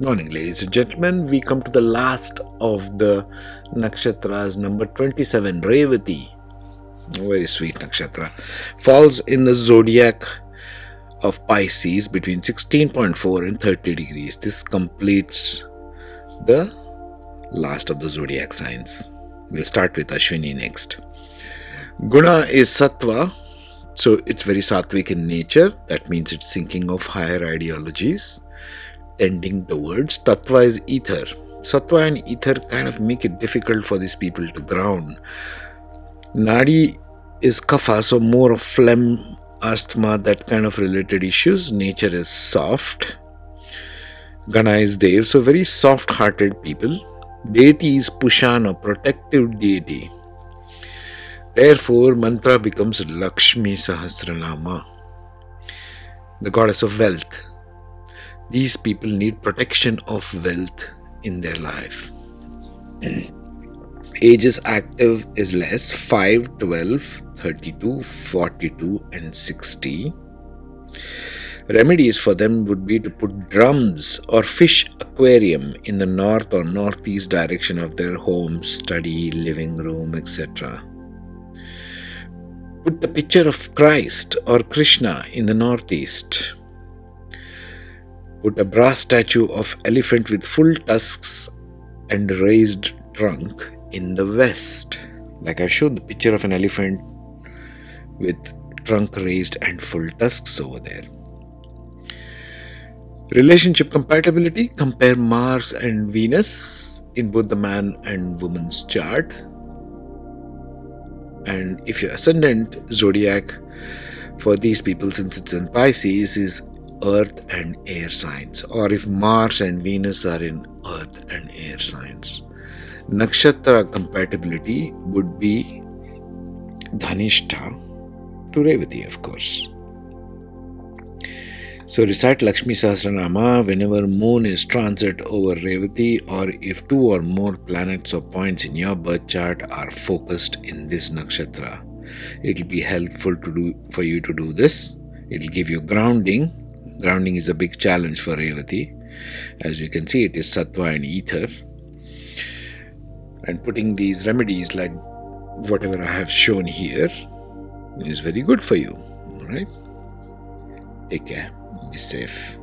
Morning, ladies and gentlemen. We come to the last of the nakshatras, number 27, Revati. Very sweet nakshatra. Falls in the zodiac of Pisces between 16.4 and 30 degrees. This completes the last of the zodiac signs. We'll start with Ashwini next. Guna is sattva, so it's very sattvic in nature. That means it's thinking of higher ideologies tending towards. Tattva is ether. Sattva and ether kind of make it difficult for these people to ground. Nadi is kapha, so more of phlegm, asthma, that kind of related issues. Nature is soft. Gana is Dev, so very soft hearted people. Deity is Pushana, protective deity. Therefore, mantra becomes Lakshmi Sahasranama, the goddess of wealth these people need protection of wealth in their life. Hmm. Ages active is less 5, 12, 32, 42, and 60. Remedies for them would be to put drums or fish aquarium in the north or northeast direction of their home, study, living room, etc. Put the picture of Christ or Krishna in the northeast put a brass statue of elephant with full tusks and raised trunk in the west. Like I've shown the picture of an elephant with trunk raised and full tusks over there. Relationship compatibility compare Mars and Venus in both the man and woman's chart. And if your ascendant zodiac for these people, since it's in Pisces, is earth and air signs, or if Mars and Venus are in earth and air signs. Nakshatra compatibility would be Dhanishta to Revati, of course. So recite Lakshmi Sahasranama whenever moon is transit over Revati or if two or more planets or points in your birth chart are focused in this nakshatra. It will be helpful to do for you to do this. It will give you grounding Grounding is a big challenge for Revati. As you can see, it is sattva and ether. And putting these remedies, like whatever I have shown here, is very good for you. Alright? Take care. Be safe.